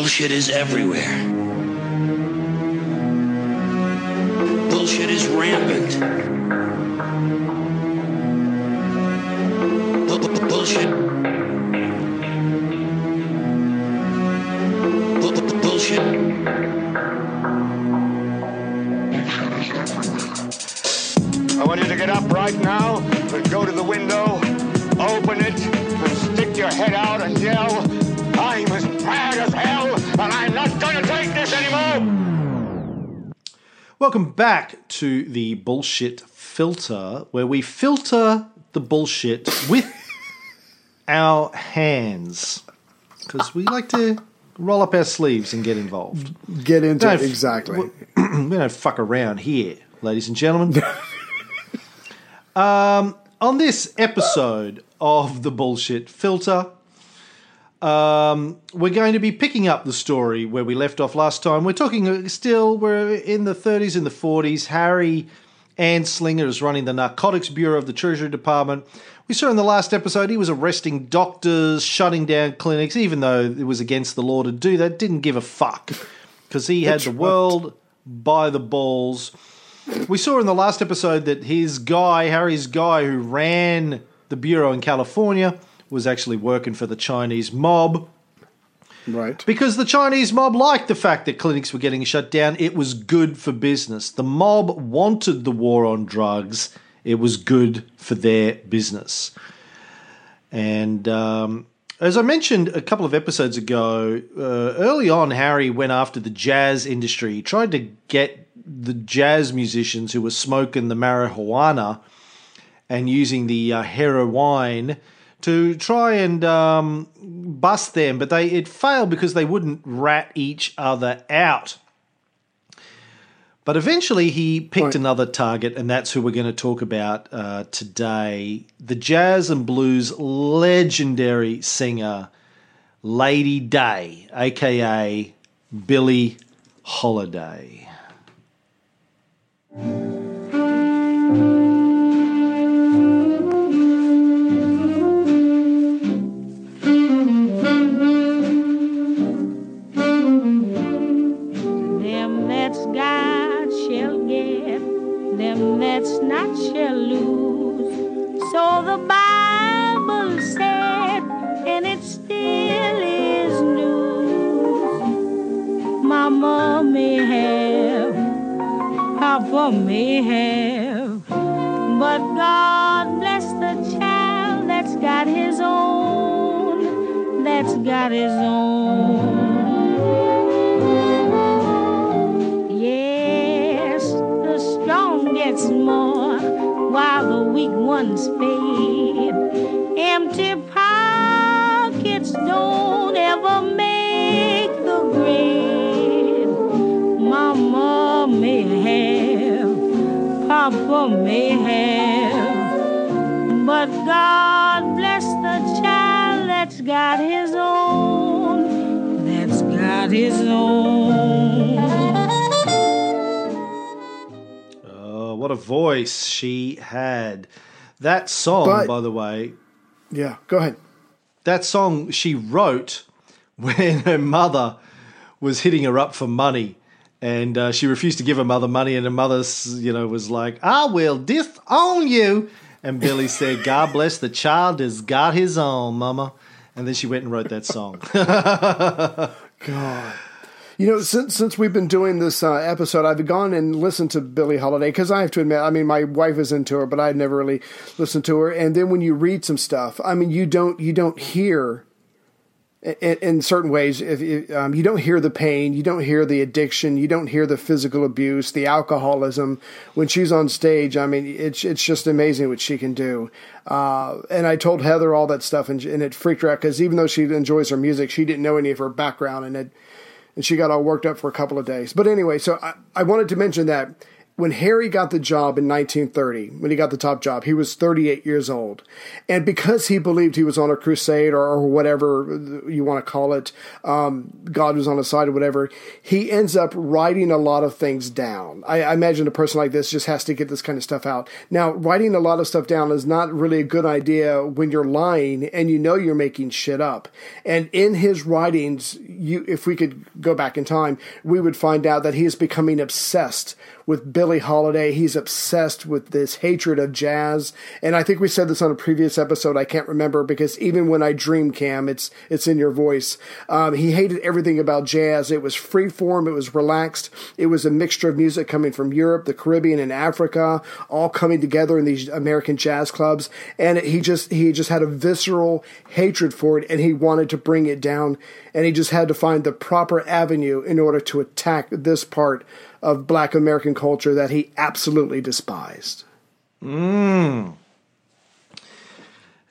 Bullshit is everywhere. Bullshit is rampant. Bu- Bullshit. Bu- bu- Bullshit. I want you to get up right now and go to the window, open it, and stick your head out and yell, Welcome back to the bullshit filter, where we filter the bullshit with our hands. Because we like to roll up our sleeves and get involved. Get into it exactly. we don't fuck around here, ladies and gentlemen. um, on this episode of the bullshit filter, um, we're going to be picking up the story where we left off last time. We're talking uh, still, we're in the 30s and the 40s. Harry Anslinger is running the Narcotics Bureau of the Treasury Department. We saw in the last episode he was arresting doctors, shutting down clinics, even though it was against the law to do that. Didn't give a fuck because he had the world by the balls. We saw in the last episode that his guy, Harry's guy who ran the bureau in California, was actually working for the Chinese mob Right. because the Chinese mob liked the fact that clinics were getting shut down. It was good for business. The mob wanted the war on drugs. It was good for their business. And um, as I mentioned a couple of episodes ago, uh, early on, Harry went after the jazz industry. He tried to get the jazz musicians who were smoking the marijuana and using the uh, heroin to try and um, bust them, but they it failed because they wouldn't rat each other out. But eventually, he picked Right. another target, and that's who we're going to talk about uh, today: the jazz and blues legendary singer Lady Day, aka Billie Holiday. Not shall lose. So the Bible said, and it still is news. Mama may have, Papa may have, but God bless the child that's got his own, that's got his own. Ones fade. Empty pockets don't ever make the grade. Mama may have, Papa may have, but God bless the child that's got his own, that's got his own. Oh, what a voice she had! That song, But- by the way, Yeah. Go ahead. that song she wrote when her mother was hitting her up for money and uh, she refused to give her mother money and her mother you know was like i will disown you and billie said god bless the child has got his own mama and then she went and wrote that song God. You know, since since we've been doing this uh, episode, I've gone and listened to Billie Holiday because I have to admit, I mean, my wife is into her, but I never really listened to her. And then when you read some stuff, I mean, you don't you don't hear in, in certain ways. If if, um, you don't hear the pain, you don't hear the addiction, you don't hear the physical abuse, the alcoholism. When she's on stage, I mean, it's it's just amazing what she can do. Uh, and I told Heather all that stuff, and, and it freaked her out because even though she enjoys her music, she didn't know any of her background, and it and she got all worked up for a couple of days. But anyway, so I, I wanted to mention that when Harry got the job in 1930, when he got the top job, he was 38 years old. And because he believed he was on a crusade or, or whatever you want to call it, um, God was on his side or whatever, he ends up writing a lot of things down. I, I imagine a person like this just has to get this kind of stuff out. Now, writing a lot of stuff down is not really a good idea when you're lying and you know you're making shit up. And in his writings, you, if we could go back in time, we would find out that he is becoming obsessed with Billie Holiday. He's obsessed with this hatred of jazz. And I think we said this on a previous episode. I can't remember because even when I dream Cam, it's, it's in your voice. Um, he hated everything about jazz. It was free form. It was relaxed. It was a mixture of music coming from Europe, the Caribbean, and Africa, all coming together in these American jazz clubs. And he just, he just had a visceral hatred for it and he wanted to bring it down. And he just had to find the proper avenue in order to attack this part of black American culture that he absolutely despised.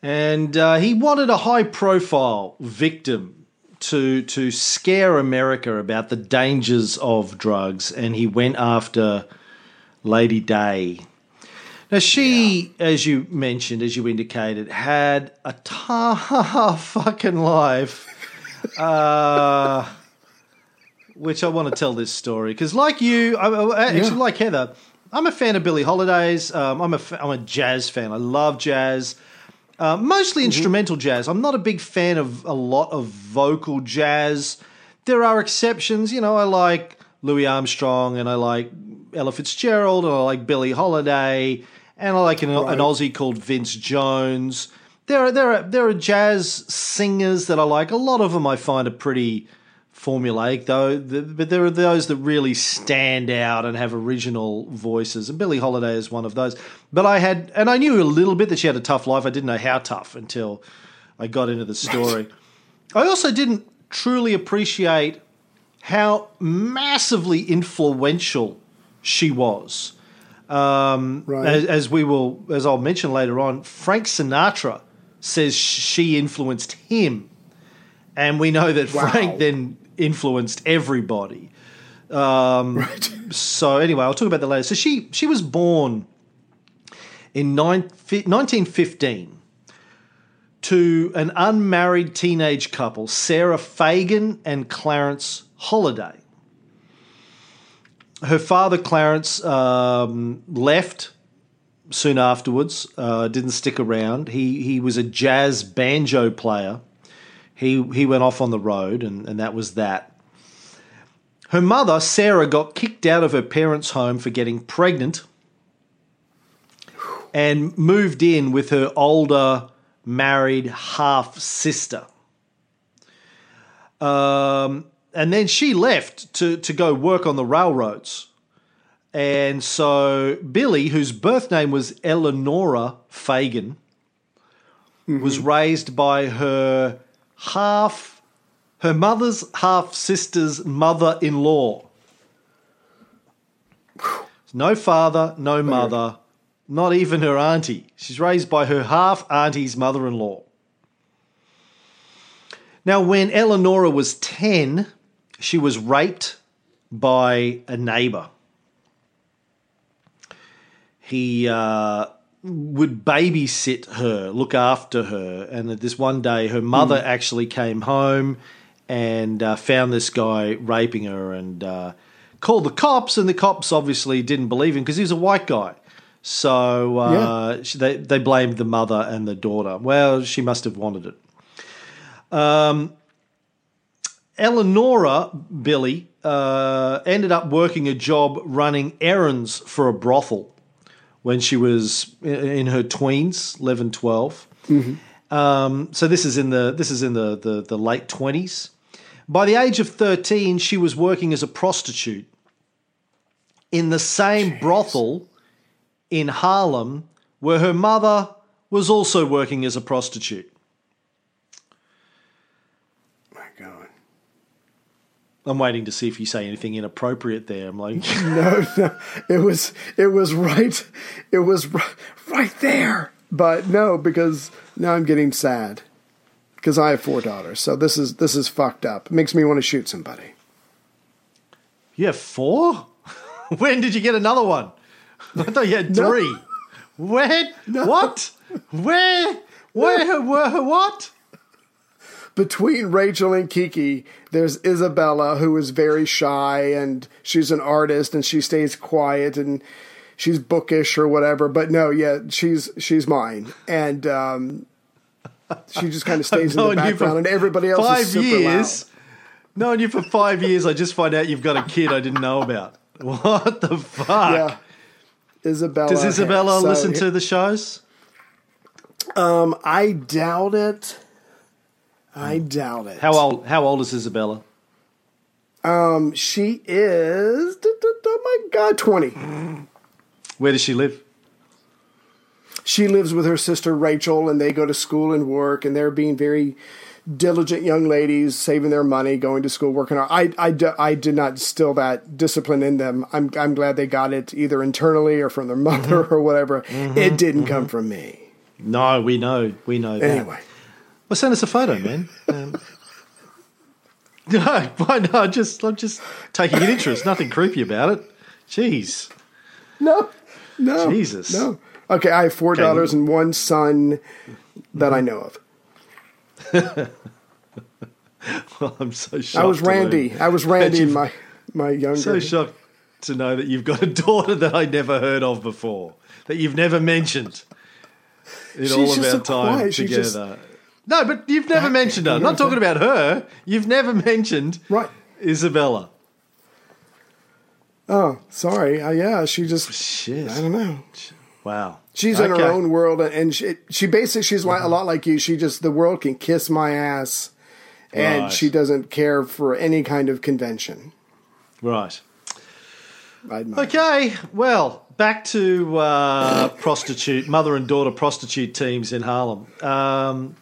And uh, he wanted a high profile victim to to scare America about the dangers of drugs, and he went after Lady Day. Now she, as you mentioned, as you indicated, had a tough fucking life. Uh, which I want to tell this story because, like you, I, actually Yeah. like Heather, I'm a fan of Billie Holiday's. Um, I'm a fa- I'm a jazz fan. I love jazz. Uh, mostly instrumental jazz. I'm not a big fan of a lot of vocal jazz. There are exceptions. You know, I like Louis Armstrong and I like Ella Fitzgerald and I like Billie Holiday and I like an, an Aussie called Vince Jones. There are there are there are jazz singers that I like. A lot of them I find are pretty formulaic though, The- but there are those that really stand out and have original voices, and Billie Holiday is one of those. But I had, and I knew a little bit that she had a tough life. I didn't know how tough until I got into the story. I also didn't truly appreciate how massively influential she was. Um, Right. as, as we will, as I'll mention later on, Frank Sinatra says she influenced him, and we know that Wow. Frank then influenced everybody. Um, Right. So anyway, I'll talk about that later. So she she was born in nine, 1915 to an unmarried teenage couple, Sarah Fagan and Clarence Holiday. Her father, Clarence, um, left soon afterwards. Uh, didn't stick around. He he was a jazz banjo player. He he went off on the road, and, and that was that. Her mother, Sarah, got kicked out of her parents' home for getting pregnant and moved in with her older married half sister. Um, and then she left to, to go work on the railroads. And so Billie, whose birth name was Eleonora Fagan, was raised by her half, her mother's half sister's mother in law. No father, no mother, not even her auntie. She's raised by her half auntie's mother in law. Now, when Eleonora was 10, she was raped by a neighbor. He uh, would babysit her, look after her. And this one day, her mother actually came home and uh, found this guy raping her and uh, called the cops. And the cops obviously didn't believe him because he was a white guy. So uh, she- they, they blamed the mother and the daughter. Well, she must have wanted it. Eleonora Billie uh, ended up working a job running errands for a brothel when she was in, her tweens, 11, 12. Um, so this is in the this is in the, the, the late twenties. By the age of thirteen, she was working as a prostitute in the same brothel in Harlem, where her mother was also working as a prostitute. My God. I'm waiting to see if you say anything inappropriate there. I'm like, No, no, it was it was right, it was right, right there. But no, because now I'm getting sad because I have four daughters. So this is this is fucked up. It makes me want to shoot somebody. you have four? when did you get another one? I thought you had No. three. Where? What? Where? Where? Where? What? Between Rachel and Kiki, there's Isabella, who is very shy and she's an artist and she stays quiet and she's bookish or whatever. But no, yeah, she's she's mine, and um, she just kind of stays in the known background, and everybody else five is super years. loud. Knowing you for five years, I just find out you've got a kid I didn't know about. What the fuck? Yeah, Isabella. Does Isabella so- listen to the shows? Um, I doubt it. I doubt it. How old? How old is Isabella? Um, she is. Oh my god, twenty. Where does she live? she lives with her sister Rachel, and they go to school and work, and they're being very diligent young ladies, saving their money, going to school, working hard. I did not still that discipline in them. I'm, I'm glad they got it either internally or from their mother or whatever. It didn't come from me. No, we know. We know. that. Well, send us a photo, man. Um, no, why not? Just, I'm just taking an interest. Nothing creepy about it. Jeez. no, no, Jesus. no. Okay, I have four Okay. daughters and one son that I know of. Well, I'm so shocked. I was Randy. I was Randy in my my younger. So shocked to know that you've got a daughter that I never heard of before, that you've never mentioned in She's all of our time quiet. Together. No, but you've never Back- mentioned her. I'm not talking about her. You've never mentioned Right. Isabella. Oh, sorry. Uh, yeah, she just. Shit. I don't know. Wow. She's in her own world, and she, she basically she's like a lot like you. She just the world can kiss my ass, and Right. she doesn't care for any kind of convention. Right. Okay, well, back to uh, prostitute, mother and daughter prostitute teams in Harlem. Um,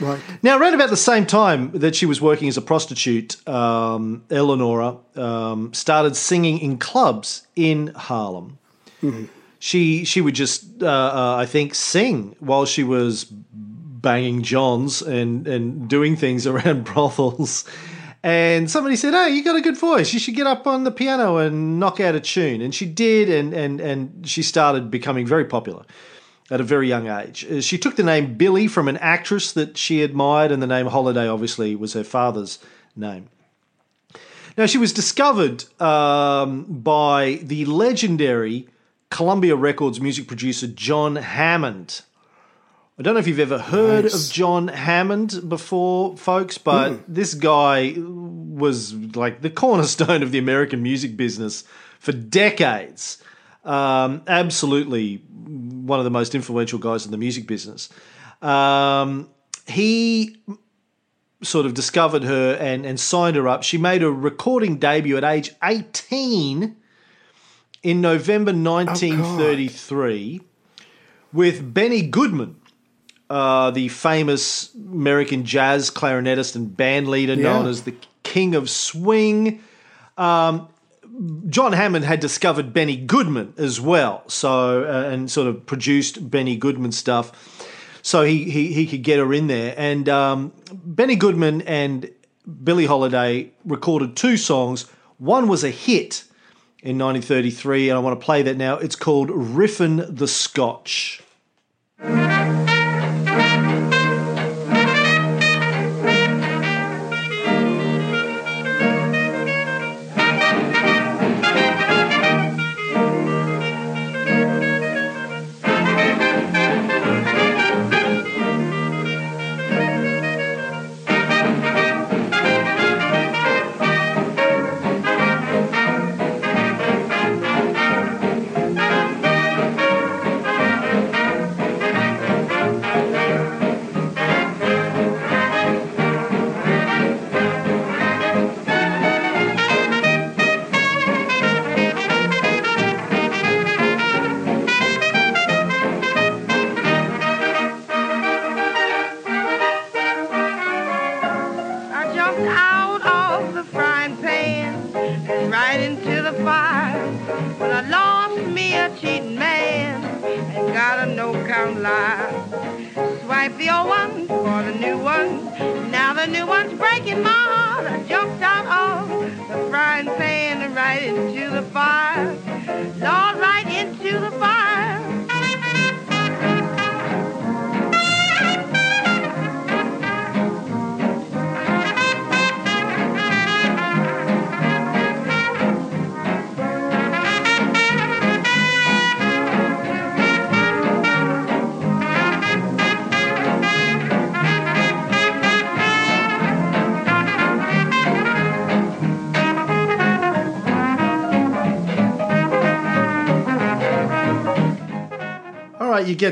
Right. now, around about the same time that she was working as a prostitute, um, Eleonora um, started singing in clubs in Harlem. She she would just, uh, uh, I think, sing while she was banging johns and and doing things around brothels. And somebody said, "Hey, you got a good voice. You should get up on the piano and knock out a tune." And she did, and and and she started becoming very popular at a very young age. Uh, She took the name Billie from an actress that she admired, and the name Holiday obviously was her father's name. Now, she was discovered um, by the legendary Columbia Records music producer John Hammond. I don't know if you've ever heard Nice. of John Hammond before, folks, but this guy was like the cornerstone of the American music business for decades. Um, absolutely one of the most influential guys in the music business. Um, he sort of discovered her and, and signed her up. She made a recording debut at age 18 in November 1933 with Benny Goodman, uh, the famous American jazz clarinetist and band leader known as the King of Swing. Um, John Hammond had discovered Benny Goodman as well, so uh, and sort of produced Benny Goodman stuff, so he he, he could get her in there. And um, Benny Goodman and Billie Holiday recorded two songs. One was a hit in 1933, and I want to play that now. It's called "Riffin' the Scotch."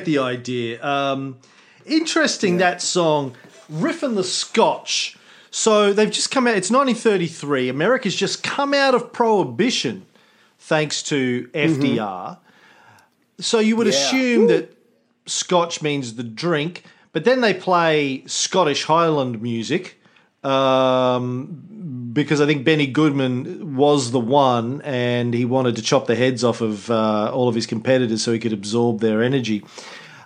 The idea. Um, interesting that song, Riffin' the Scotch. So they've just come out. It's 1933. America's just come out of Prohibition, thanks to FDR. So you would Yeah. assume that Scotch means the drink, but then they play Scottish Highland music um, because I think Benny Goodman was the one, and he wanted to chop the heads off of uh, all of his competitors so he could absorb their energy.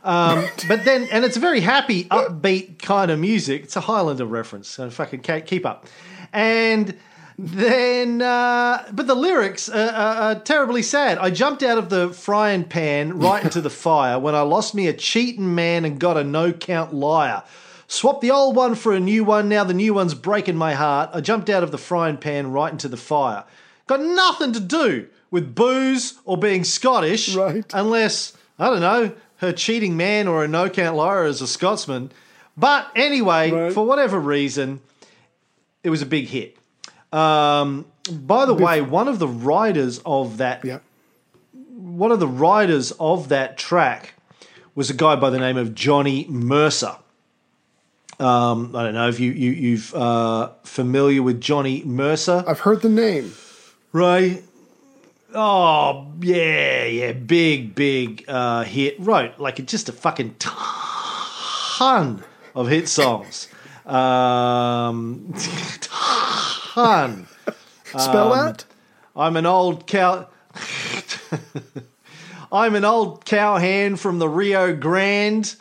Um, but then, and it's a very happy, upbeat kind of music. It's a Highlander reference, so fucking keep up. And then, uh, but the lyrics are, are, are terribly sad. I jumped out of the frying pan right into the fire when I lost me a cheating man and got a no count liar. Swapped the old one for a new one. Now the new one's breaking my heart. I jumped out of the frying pan right into the fire. Got nothing to do with booze or being Scottish, Right. unless I don't know her cheating man or a no count liar as a Scotsman. But anyway, Right. for whatever reason, it was a big hit. Um, by the way, one of the writers of that Yeah. one of the writers of that track was a guy by the name of Johnny Mercer. Um, I don't know if you, you you've uh, familiar with Johnny Mercer, I've heard the name. right? Oh yeah, yeah, big big uh, hit. Wrote like just a fucking ton of hit songs. Um, ton. Spell Um, that? I'm an old cow. I'm an old cowhand from the Rio Grande.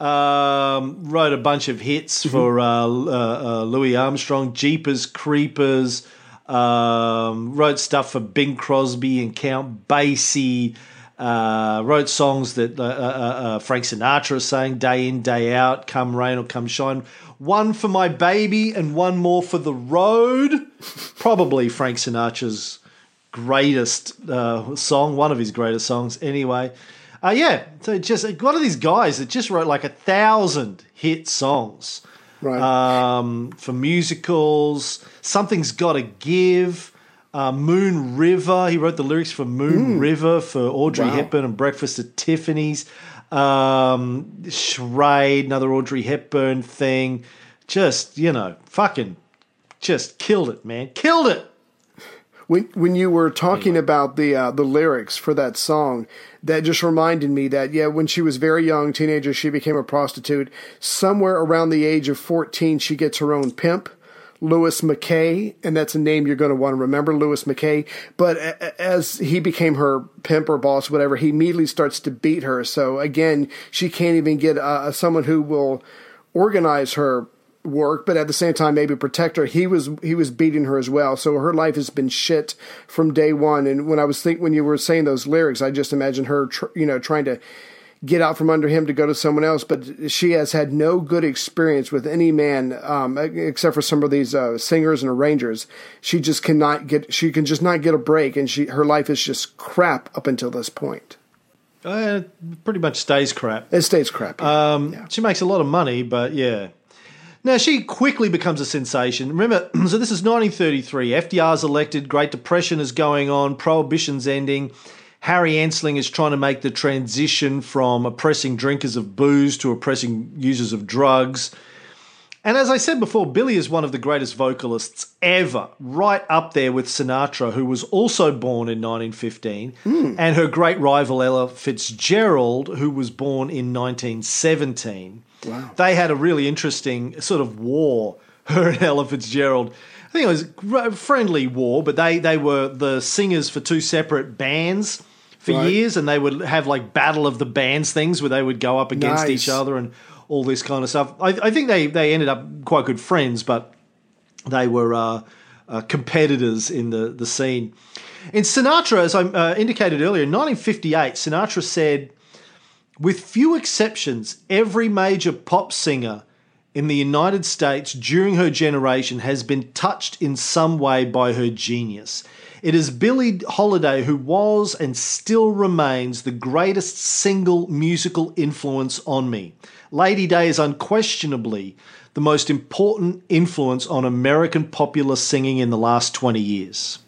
Um, wrote a bunch of hits for uh, uh, uh, Louis Armstrong, Jeepers Creepers. Um, wrote stuff for Bing Crosby and Count Basie. Uh, wrote songs that uh, uh, uh, Frank Sinatra sang day in, day out, come rain or come shine. One for my baby and one more for the road. Probably Frank Sinatra's greatest uh, song, one of his greatest songs, anyway. Uh, yeah, so just one of these guys that just wrote like a thousand hit songs Right. um, for musicals. Something's Got to Give. Uh, Moon River. He wrote the lyrics for Moon River for Audrey Wow. Hepburn and Breakfast at Tiffany's. Um, Charade, another Audrey Hepburn thing. Just, you know, fucking just killed it, man. Killed it. When when you were talking about the uh, the lyrics for that song, that just reminded me that yeah, when she was very young, teenager, she became a prostitute. Somewhere around the age of fourteen, she gets her own pimp, Louis McKay, and that's a name you're going to want to remember, Louis McKay. But as he became her pimp or boss, whatever, he immediately starts to beat her. So again, she can't even get uh, someone who will organize her work, but at the same time maybe protect her. He was he was beating her as well. So her life has been shit from day one. And when I was think when you were saying those lyrics, I just imagine her, tr- you know, trying to get out from under him to go to someone else. But she has had no good experience with any man, um, except for some of these uh, singers and arrangers. She just cannot get. She can just not get a break, and she her life is just crap up until this point. Uh, pretty much stays crap. It stays crap. Um, Yeah. She makes a lot of money, but yeah. Now she quickly becomes a sensation. Remember, so this is 1933. FDR's elected. Great Depression is going on. Prohibition's ending. Harry Anslinger is trying to make the transition from oppressing drinkers of booze to oppressing users of drugs. And as I said before, Billie is one of the greatest vocalists ever, right up there with Sinatra, who was also born in 1915, and her great rival Ella Fitzgerald, who was born in 1917. Wow. They had a really interesting sort of war, her and Ella Fitzgerald. I think it was a friendly war, but they, they were the singers for two separate bands for Right. years, and they would have like battle of the bands things where they would go up against Nice. each other and all this kind of stuff. I, I think they, they ended up quite good friends, but they were uh, uh, competitors in the, the scene. In Sinatra, as I uh, indicated earlier, in 1958, Sinatra said, with few exceptions, every major pop singer in the United States during her generation has been touched in some way by her genius. It is Billie Holiday who was and still remains the greatest single musical influence on me. Lady Day is unquestionably the most important influence on American popular singing in the last 20 years.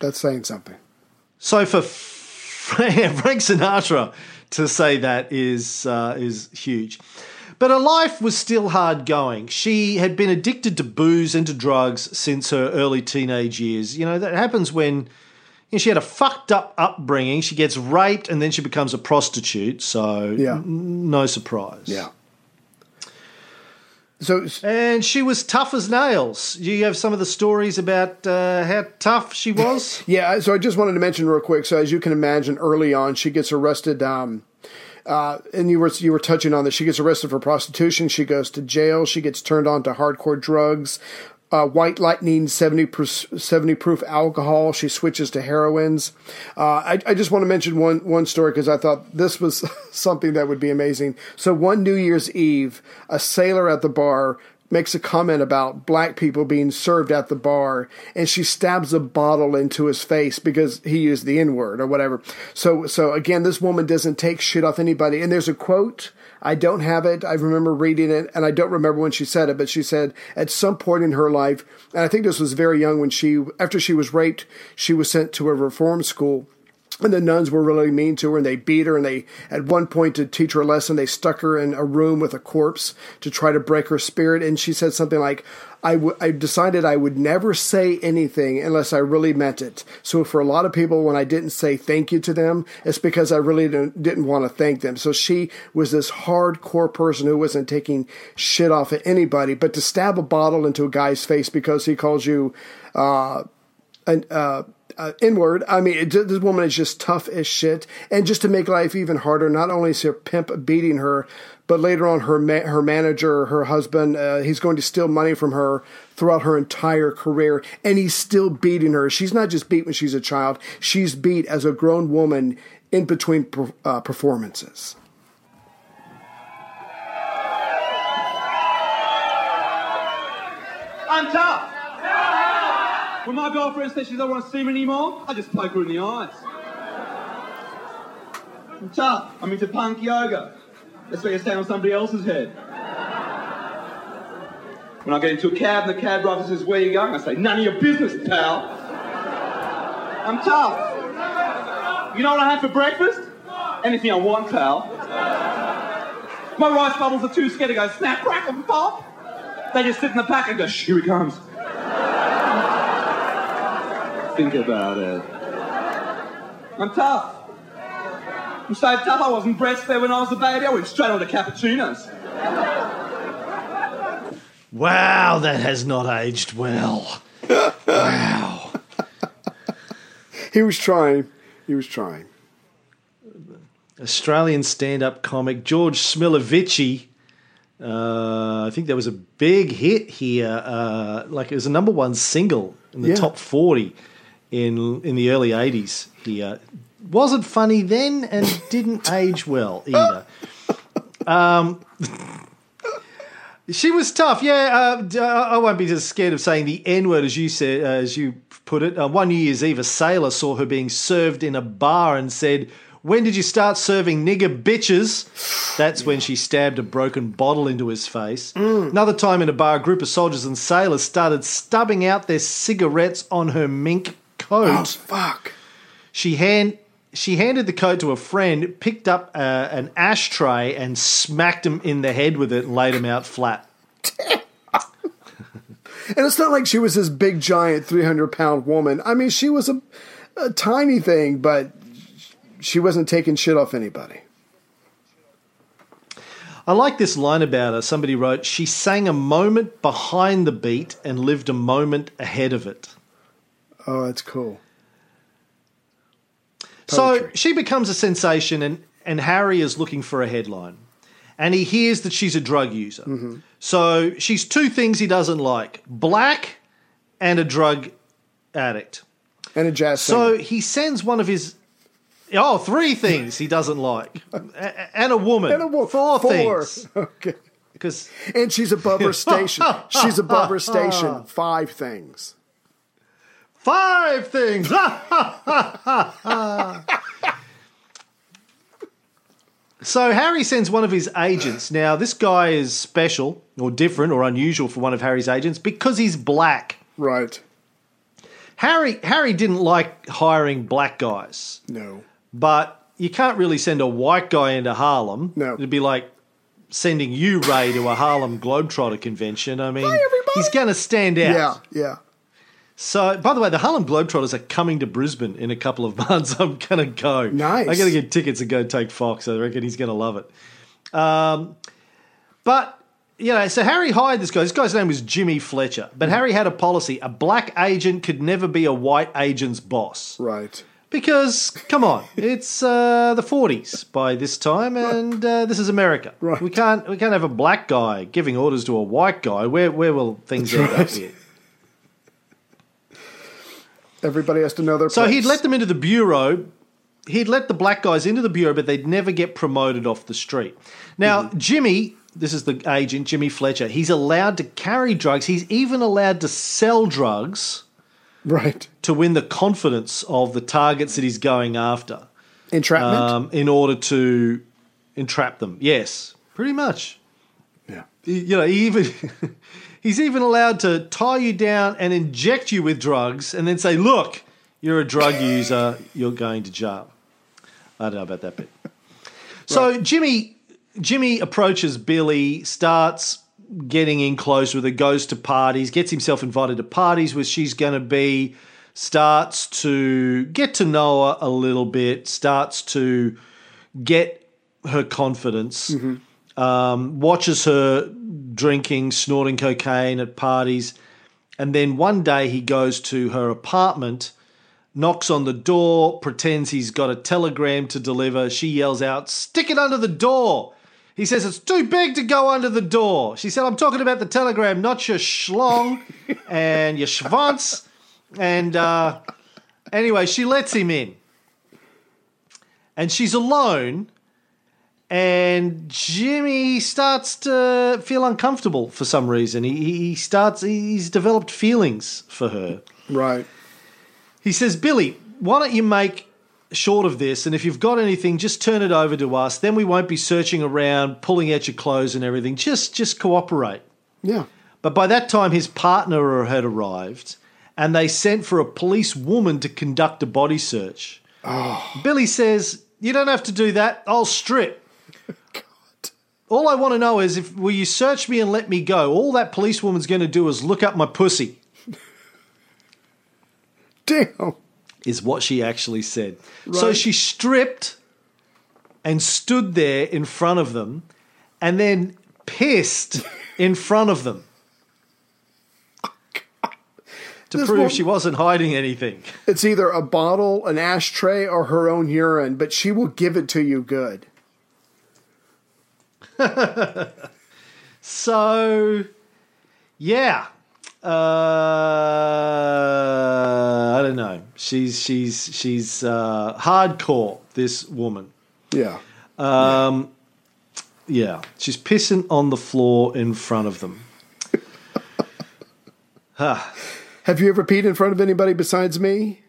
That's saying something. So for Frank Sinatra to say that is uh, is huge. But her life was still hard going. She had been addicted to booze and to drugs since her early teenage years. You know, that happens when you know, she had a fucked up upbringing. She gets raped and then she becomes a prostitute. So, Yeah. n- no surprise. Yeah. So And she was tough as nails. You have some of the stories about uh, how tough she was? Yeah, so I just wanted to mention real quick. So as you can imagine, early on, she gets arrested. Um, uh, and you were you were touching on this. She gets arrested for prostitution. She goes to jail. She gets turned on to hardcore drugs. Uh, white lightning, 70, pr- 70 proof alcohol. She switches to heroines. Uh, I, I just want to mention one, one story because I thought this was something that would be amazing. So one New Year's Eve, a sailor at the bar makes a comment about black people being served at the bar and she stabs a bottle into his face because he used the N word or whatever. So, so again, this woman doesn't take shit off anybody. And there's a quote. I don't have it. I remember reading it and I don't remember when she said it, but she said at some point in her life, and I think this was very young when she, after she was raped, she was sent to a reform school and the nuns were really mean to her and they beat her and they at one point to teach her a lesson they stuck her in a room with a corpse to try to break her spirit and she said something like I, w- I decided I would never say anything unless I really meant it. So for a lot of people, when I didn't say thank you to them, it's because I really didn't, want to thank them. So she was this hardcore person who wasn't taking shit off of anybody, but to stab a bottle into a guy's face because he calls you, uh, an, uh, uh, inward. I mean, it, this woman is just tough as shit. And just to make life even harder, not only is her pimp beating her, but later on, her ma- her manager, her husband, uh, he's going to steal money from her throughout her entire career, and he's still beating her. She's not just beat when she's a child; she's beat as a grown woman in between per- uh, performances. I'm tough. When my girlfriend says she doesn't want to see me anymore, I just poke her in the eyes. I'm tough. I'm into punk yoga. Let's make a stand on somebody else's head. When I get into a cab and the cab driver says, Where you going? I say, None of your business, pal. I'm tough. You know what I had for breakfast? Anything I want, pal. My rice bubbles are too scared to go snap, crackle, and pop. They just sit in the pack and go, here he comes. Think about it. I'm tough. I'm so tough I wasn't breastfed when I was a baby. I went straight on to cappuccinos. Wow, that has not aged well. wow. He was trying. He was trying. Australian stand up comic George Smilovici. Uh, I think there was a big hit here. Uh, like it was a number one single in the Yeah. top 40 in in the early 80s. He uh, wasn't funny then and didn't age well either. Um, she was tough, yeah. Uh, I won't be scared of saying the N word, as you said, uh, as you put it. Uh, one New Year's Eve, a sailor saw her being served in a bar and said, "When did you start serving nigger bitches?" That's when she stabbed a broken bottle into his face. Another time in a bar, a group of soldiers and sailors started stubbing out their cigarettes on her mink Oh fuck! She hand she handed the coat to a friend, picked up uh, an ashtray and smacked him in the head with it and laid him out flat. And it's not like she was this big, giant, three hundred pound woman. I mean, she was a, a tiny thing, but she wasn't taking shit off anybody. I like this line about her. Somebody wrote, "She sang a moment behind the beat and lived a moment ahead of it." Oh, that's cool. So she becomes a sensation, and, and Harry is looking for a headline. And he hears that she's a drug user. Mm-hmm. So she's two things he doesn't like black and a drug addict. And a jazz singer. So he sends one of his. Oh, three things he doesn't like. A- and a woman. And a wo- Four, four. things. Okay. Because And she's above her station. She's above her station. Five things. Five things. so Harry sends one of his agents. Now, this guy is special or different or unusual for one of Harry's agents because he's black. Right. Harry Harry didn't like hiring black guys. No. But you can't really send a white guy into Harlem. No. It'd be like sending you, Ray, to a Harlem Globetrotter convention. I mean, everybody. he's going to stand out. Yeah, yeah. So, by the way, the Harlem Globetrotters are coming to Brisbane in a couple of months. I'm going to go. Nice. I'm going to get tickets and go take Fox. I reckon he's going to love it. Um, but, you know, so Harry hired this guy. This guy's name was Jimmy Fletcher. But Harry had a policy a black agent could never be a white agent's boss. Right. Because, come on, it's uh, the 40s by this time, and uh, this is America. Right. We can't we can't have a black guy giving orders to a white guy. Where where will things end up here? Everybody has to know their So place. he'd let them into the bureau. He'd let the black guys into the bureau, but they'd never get promoted off the street. Now, Mm-hmm. Jimmy, this is the agent, Jimmy Fletcher, he's allowed to carry drugs. He's even allowed to sell drugs Right. to win the confidence of the targets that he's going after Entrapment? um, in order to entrap them. Yes, pretty much. yeah. You know, he even he's even allowed to tie you down and inject you with drugs, and then say, "Look, you're a drug user. You're going to jail." I don't know about that bit. So Jimmy Jimmy approaches Billie, starts getting in close with her, goes to parties, gets himself invited to parties where she's going to be, starts to get to know her a little bit, starts to get her confidence, mm-hmm. Um, watches her drinking, snorting cocaine at parties. And then one day he goes to her apartment, knocks on the door, pretends he's got a telegram to deliver. She yells out, Stick it under the door. He says, It's too big to go under the door. She said, I'm talking about the telegram, not your schlong and your schwanz. And uh, anyway, she lets him in. And she's alone. And Jimmy starts to feel uncomfortable for some reason. He, he starts, he's developed feelings for her. Right. He says, Billie, why don't you make short of this? And if you've got anything, just turn it over to us. Then we won't be searching around, pulling out your clothes and everything. Just, just cooperate. Yeah. But by that time, his partner had arrived, and they sent for a police woman to conduct a body search. Ah. Billie says, "You don't have to do that. I'll strip." All I want to know is if will you search me and let me go? All that policewoman's going to do is look up my pussy. Damn. is what she actually said. So she stripped and stood there in front of them and then pissed in front of them to This prove woman- she wasn't hiding anything. It's either a bottle, an ashtray, or her own urine, but she will give it to you good. So, yeah. Uh, I don't know. She's she's she's uh, hardcore. This woman. Yeah. Um, Yeah, she's pissing on the floor in front of them. Ha. Have you ever peed in front of anybody besides me?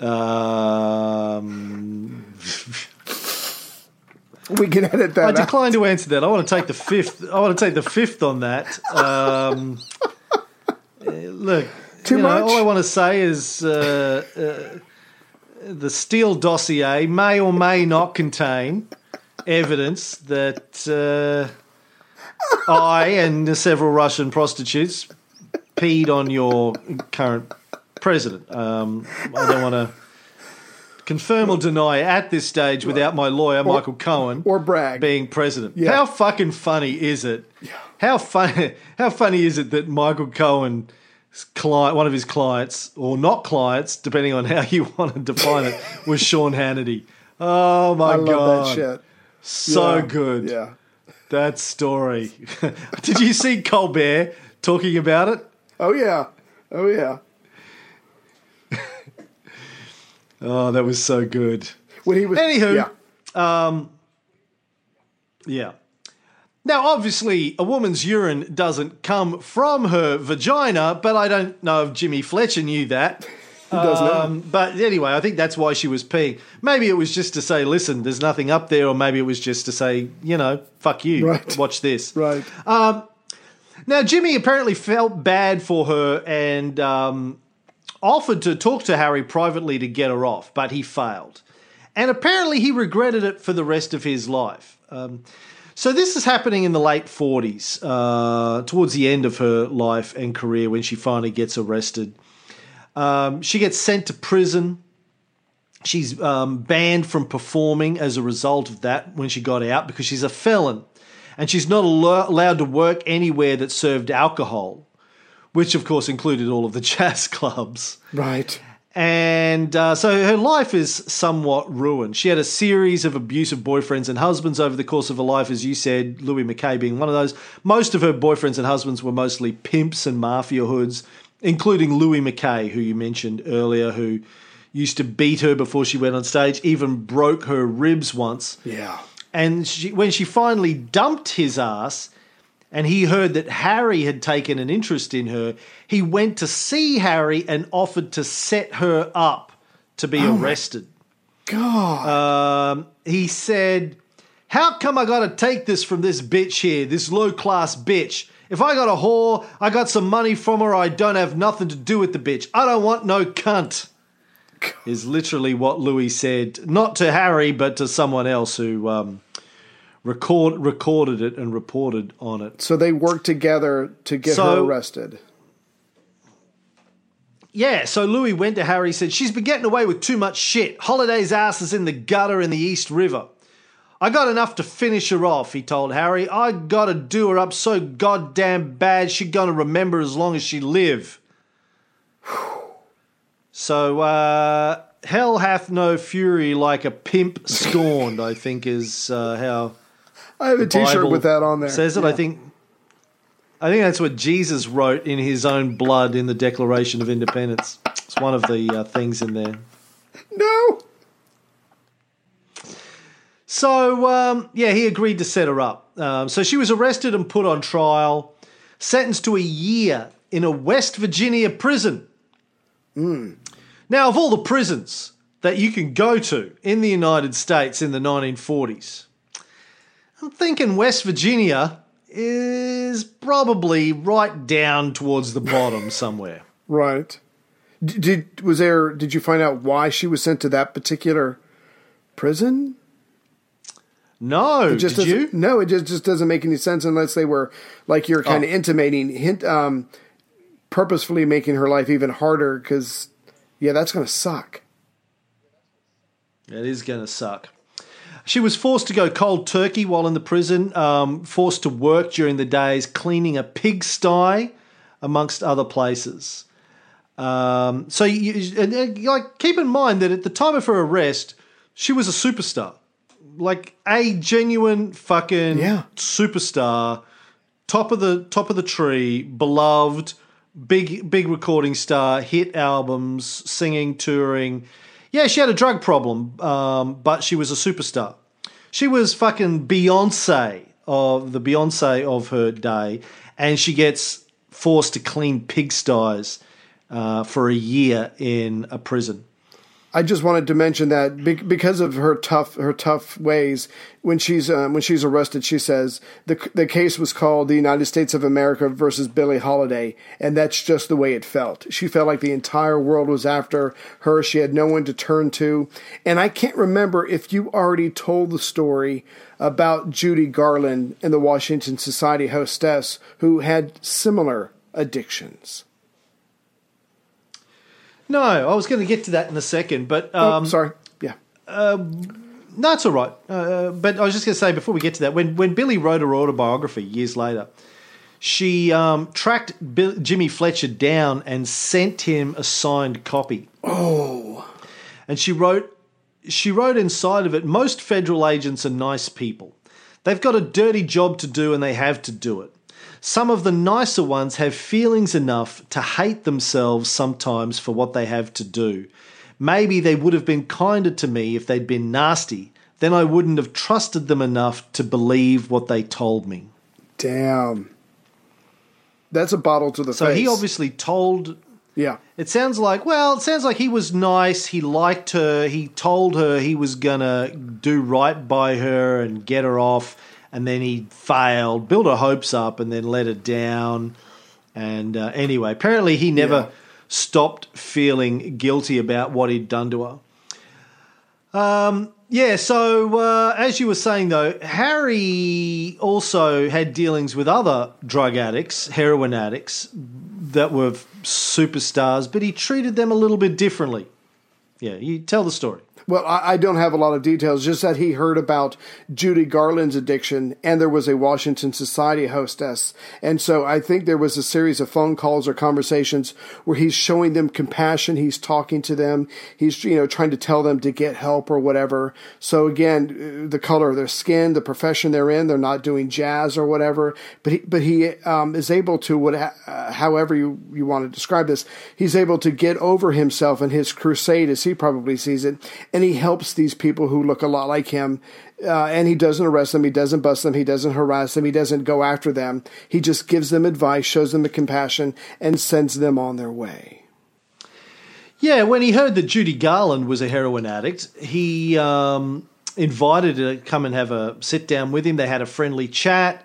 Um, We can edit I that out. decline to answer that. I want to take the fifth. I want to take the fifth on that. Um, uh, look, Too you know, all I want to say is uh, uh, the Steele dossier may or may not contain evidence that uh, I and several Russian prostitutes peed on your current president. Um, I don't want to confirm or deny at this stage without my lawyer, Michael Cohen, or brag. being president. Yeah. How fucking funny is it? How funny? How funny is it that Michael Cohen, client, one of his clients, or not clients, depending on how you want to define it, was Sean Hannity. Oh my god, that shit. so Yeah. good. Yeah. That story. Did you see Colbert talking about it? Oh yeah. Oh yeah. Oh, that was so good. When he was Anywho. yeah. Yeah. Now, obviously, a woman's urine doesn't come from her vagina, but I don't know if Jimmy Fletcher knew that. He does now. Um, but anyway, I think that's why she was peeing. Maybe it was just to say, listen, there's nothing up there, or maybe it was just to say, you know, fuck you, Right. watch this. Right. Now, Jimmy apparently felt bad for her and um, offered to talk to Harry privately to get her off, but he failed. And apparently he regretted it for the rest of his life. Um, so this is happening in the late 40s, uh, towards the end of her life and career when she finally gets arrested. Um, she gets sent to prison. She's um, banned from performing as a result of that when she got out because she's a felon. And she's not al- allowed to work anywhere that served alcohol, which of course included all of the jazz clubs. Right. And uh, so her life is somewhat ruined. She had a series of abusive boyfriends and husbands over the course of her life, as you said, Louis McKay being one of those. Most of her boyfriends and husbands were mostly pimps and mafia hoods, including Louis McKay, who you mentioned earlier, who used to beat her before she went on stage, even broke her ribs once. Yeah. And she, when she finally dumped his ass, and he heard that Harry had taken an interest in her, he went to see Harry and offered to set her up to be arrested. God. Um, he said, How come I gotta take this from this bitch here, this low class bitch? If I got a whore, I got some money from her, I don't have nothing to do with the bitch. I don't want no cunt. Is literally what Louis said, not to Harry, but to someone else who um, record, recorded it and reported on it. so they worked together to get her arrested. Yeah, so Louis went to Harry said, She's been getting away with too much shit. Holiday's ass is in the gutter in the East River. I got enough to finish her off, he told Harry. I gotta do her up so goddamn bad she gonna remember as long as she live. So, uh, hell hath no fury like a pimp scorned, I think is uh, how I have a T-shirt with that on there. Says it. I think. I think that's what Jesus wrote in his own blood in the Declaration of Independence. It's one of the uh, things in there. No. So um, yeah, he agreed to set her up. Um, so she was arrested and put on trial, sentenced to a year in a West Virginia prison. Now, of all the prisons that you can go to in the United States in the 1940s, I'm thinking West Virginia is probably right down towards the bottom somewhere. Right. Did was there? Did you find out why she was sent to that particular prison? No, It just did you? No, it just just doesn't make any sense unless they were like you're kind of Oh. intimating, hint, um, purposefully making her life even harder. Because yeah, that's gonna suck. It is going to suck. She was forced to go cold turkey while in the prison, um, forced to work during the days cleaning a pigsty, amongst other places. Um, so, you, and, and, like, keep in mind that at the time of her arrest, she was a superstar, like a genuine fucking Yeah. superstar, top of the top of the tree, beloved, big big recording star, hit albums, singing, touring. Yeah, she had a drug problem, um, but she was a superstar. She was fucking Beyonce of the Beyonce of her day, and she gets forced to clean pigsties uh, for a year in a prison. I just wanted to mention that because of her tough her tough ways. When she's uh, when she's arrested, she says the the case was called the United States of America versus Billie Holiday, and that's just the way it felt. She felt like the entire world was after her. She had no one to turn to, and I can't remember if you already told the story about Judy Garland and the Washington Society hostess who had similar addictions. No, I was going to get to that in a second, but Oh, um, sorry. Yeah. No, it's all right. Uh, but I was just going to say before we get to that, when when Billie wrote her autobiography years later, she um, tracked Bill, Jimmy Fletcher down and sent him a signed copy. Oh. And she wrote she wrote inside of it, most federal agents are nice people. They've got a dirty job to do and they have to do it. Some of the nicer ones have feelings enough to hate themselves sometimes for what they have to do. Maybe they would have been kinder to me if they'd been nasty. Then I wouldn't have trusted them enough to believe what they told me. Damn. That's a bottle to the So face. he obviously told Yeah. It sounds like, well, it sounds like he was nice. He liked her. He told her he was going to do right by her and get her off. And then he failed, built her hopes up, and then let her down. And uh, anyway, apparently he never Yeah. stopped feeling guilty about what he'd done to her. Um, yeah, so uh, as you were saying, though, Harry also had dealings with other drug addicts, heroin addicts, that were superstars, but he treated them a little bit differently. Yeah, you tell the story. Well, I, I don't have a lot of details, just that he heard about Judy Garland's addiction and there was a Washington Society hostess. And so I think there was a series of phone calls or conversations where he's showing them compassion. He's talking to them. He's, you know, trying to tell them to get help or whatever. So again, uh, the color of their skin, the profession they're in, they're not doing jazz or whatever, but he, but he um, is able to, what, uh, however you, you want to describe this, he's able to get over himself and his crusade as he probably sees it and he helps these people who look a lot like him. Uh, and he doesn't arrest them, he doesn't bust them, he doesn't harass them, he doesn't go after them. He just gives them advice, shows them the compassion, and sends them on their way. Yeah, when he heard that Judy Garland was a heroin addict, he um, invited her to come and have a sit down with him. They had a friendly chat.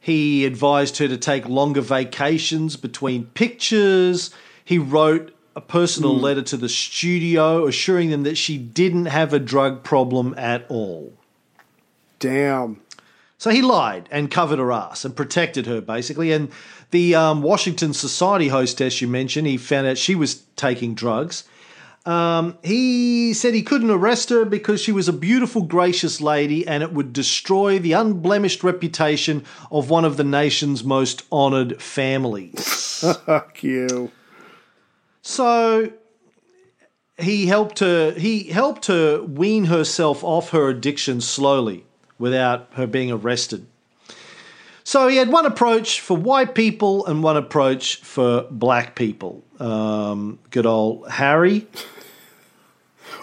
He advised her to take longer vacations between pictures. He wrote a personal Hmm. letter to the studio assuring them that she didn't have a drug problem at all. Damn. So he lied and covered her ass and protected her, basically. And the um, Washington Society hostess you mentioned, he found out she was taking drugs. Um, he said he couldn't arrest her because she was a beautiful, gracious lady and it would destroy the unblemished reputation of one of the nation's most honoured families. Fuck you. So he helped her he helped her wean herself off her addiction slowly without her being arrested. So he had one approach for white people and one approach for black people. Um, good old Harry.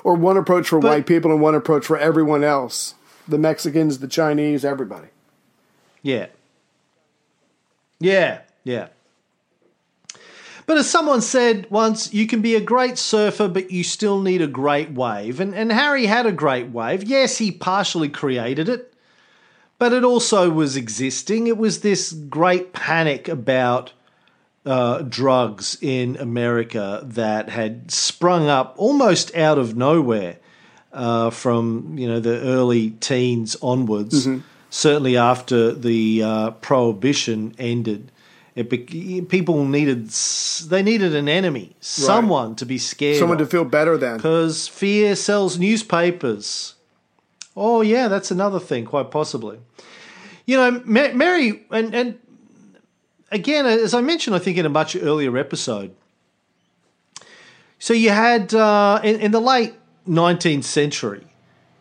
Or one approach for But- white people and one approach for everyone else the Mexicans, the Chinese, everybody. Yeah. Yeah, yeah. But as someone said once, you can be a great surfer, but you still need a great wave. And, and Harry had a great wave. Yes, he partially created it, but it also was existing. It was this great panic about uh, drugs in America that had sprung up almost out of nowhere uh, from you know the early teens onwards. Certainly after the uh, prohibition ended, it be- people needed they needed an enemy, someone to be scared, Someone to feel better than. Because fear sells newspapers. Oh, yeah, that's another thing, quite possibly. You know, Ma- Mary, and, and again, as I mentioned, I think in a much earlier episode, so you had, uh, in, in the late 19th century,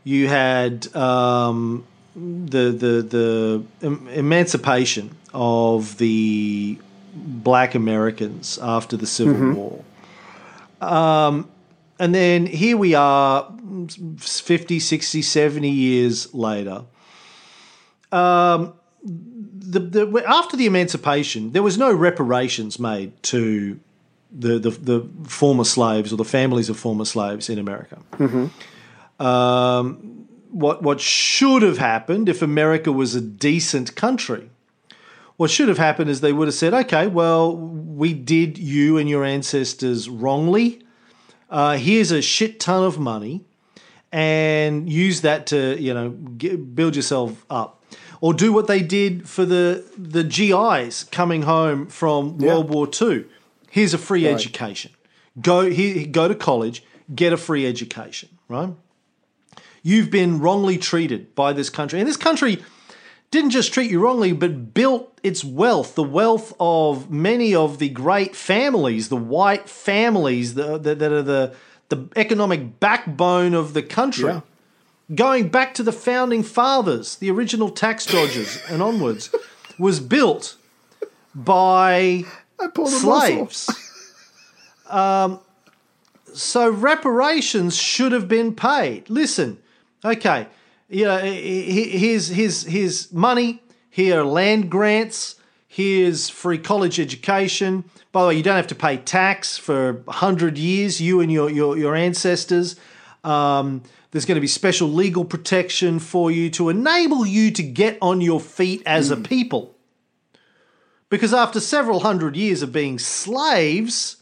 you had um, the, the, the emancipation of the black Americans after the Civil War. And then here we are 50 60 70 years later. Um, the, the, after the emancipation there was no reparations made to the, the, the former slaves or the families of former slaves in america. Um, what, what should have happened if america was a decent country. What should have happened is they would have said okay well we did you and your ancestors wrongly. Uh, here's a shit ton of money and use that to you know get, build yourself up. Or do what they did for the the GIs coming home from Yeah. World War II here's a free Right. education. Go here go to college get a free education right you've been wrongly treated by this country and this country didn't just treat you wrongly, but built its wealth, the wealth of many of the great families, the white families the, that are the, the economic backbone of the country. Yeah. Going back to the founding fathers, the original tax dodgers and onwards, was built by I pulled a muscle. slaves. um, so reparations should have been paid. Listen, okay, you know, he- he- here's here's here's money. Here are land grants. Here's free college education. By the way, you don't have to pay tax for hundred years. You and your your, your ancestors. Um, there's going to be special legal protection for you to enable you to get on your feet as a people. Because after several hundred years of being slaves,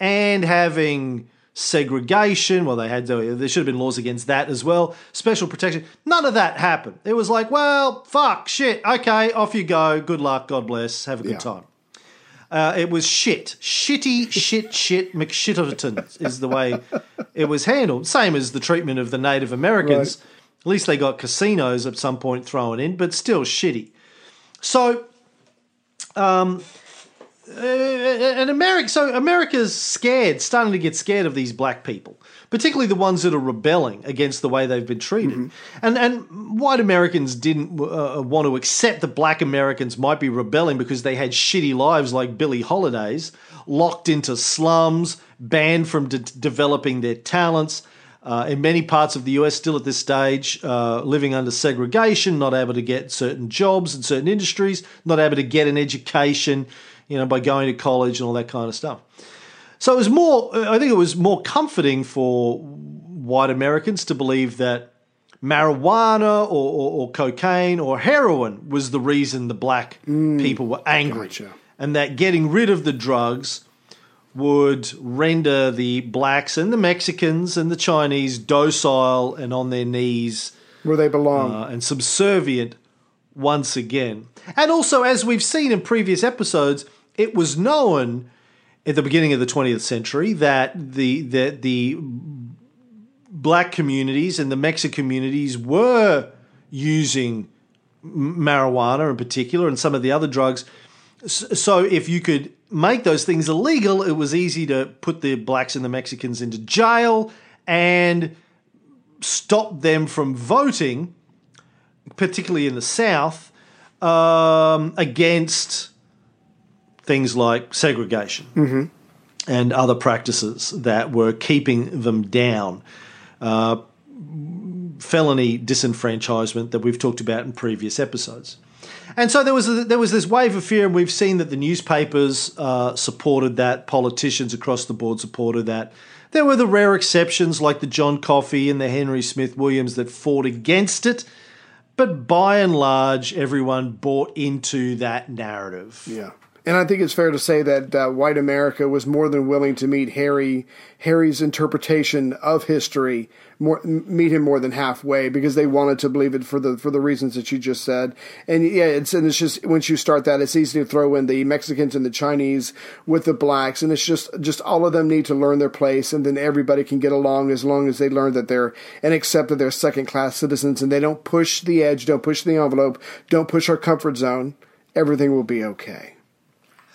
and having segregation. Well, they had there should have been laws against that as well. Special protection. None of that happened. It was like, well, fuck, shit. Okay, off you go. Good luck. God bless. Have a good Yeah. time. Uh, it was shit, shitty, shit, shit, McShitterton is the way it was handled. Same as the treatment of the Native Americans. At least they got casinos at some point thrown in, but still shitty. So, um, and America, so America's scared, starting to get scared of these black people, particularly the ones that are rebelling against the way they've been treated. And and white Americans didn't uh, want to accept that black Americans might be rebelling because they had shitty lives like Billie Holiday's, locked into slums, banned from de- developing their talents. Uh, in many parts of the US, still at this stage, uh, living under segregation, not able to get certain jobs in certain industries, not able to get an education, you know, by going to college and all that kind of stuff. So it was more, I think it was more comforting for white Americans to believe that marijuana or, or, or cocaine or heroin was the reason the black people were angry. Gotcha. And that getting rid of the drugs would render the blacks and the Mexicans and the Chinese docile and on their knees Where they belong. uh, and subservient once again. And also, as we've seen in previous episodes, it was known at the beginning of the 20th century that the that the black communities and the Mexican communities were using marijuana in particular and some of the other drugs. So if you could make those things illegal, it was easy to put the blacks and the Mexicans into jail and stop them from voting, particularly in the South, um, against things like segregation and other practices that were keeping them down. Uh, felony disenfranchisement that we've talked about in previous episodes. And so there was a, there was this wave of fear, and we've seen that the newspapers uh, supported that, politicians across the board supported that. There were the rare exceptions like the John Coffey and the Henry Smith Williams that fought against it, but by and large, everyone bought into that narrative. Yeah. And I think it's fair to say that uh, white America was more than willing to meet Harry Harry's interpretation of history, more meet him more than halfway because they wanted to believe it for the for the reasons that you just said. And yeah, it's and it's just once you start that, it's easy to throw in the Mexicans and the Chinese with the blacks, and it's just just all of them need to learn their place, and then everybody can get along as long as they learn that they're and accept that they're second class citizens, and they don't push the edge, don't push the envelope, don't push our comfort zone. Everything will be okay.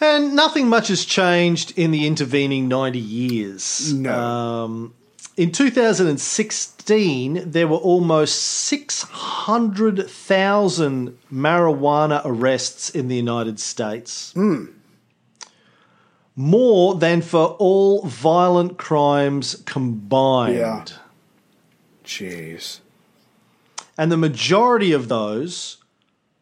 And nothing much has changed in the intervening 90 years. No. Um, in 2016, there were almost 600,000 marijuana arrests in the United States. More than for all violent crimes combined. Yeah. Jeez. And the majority of those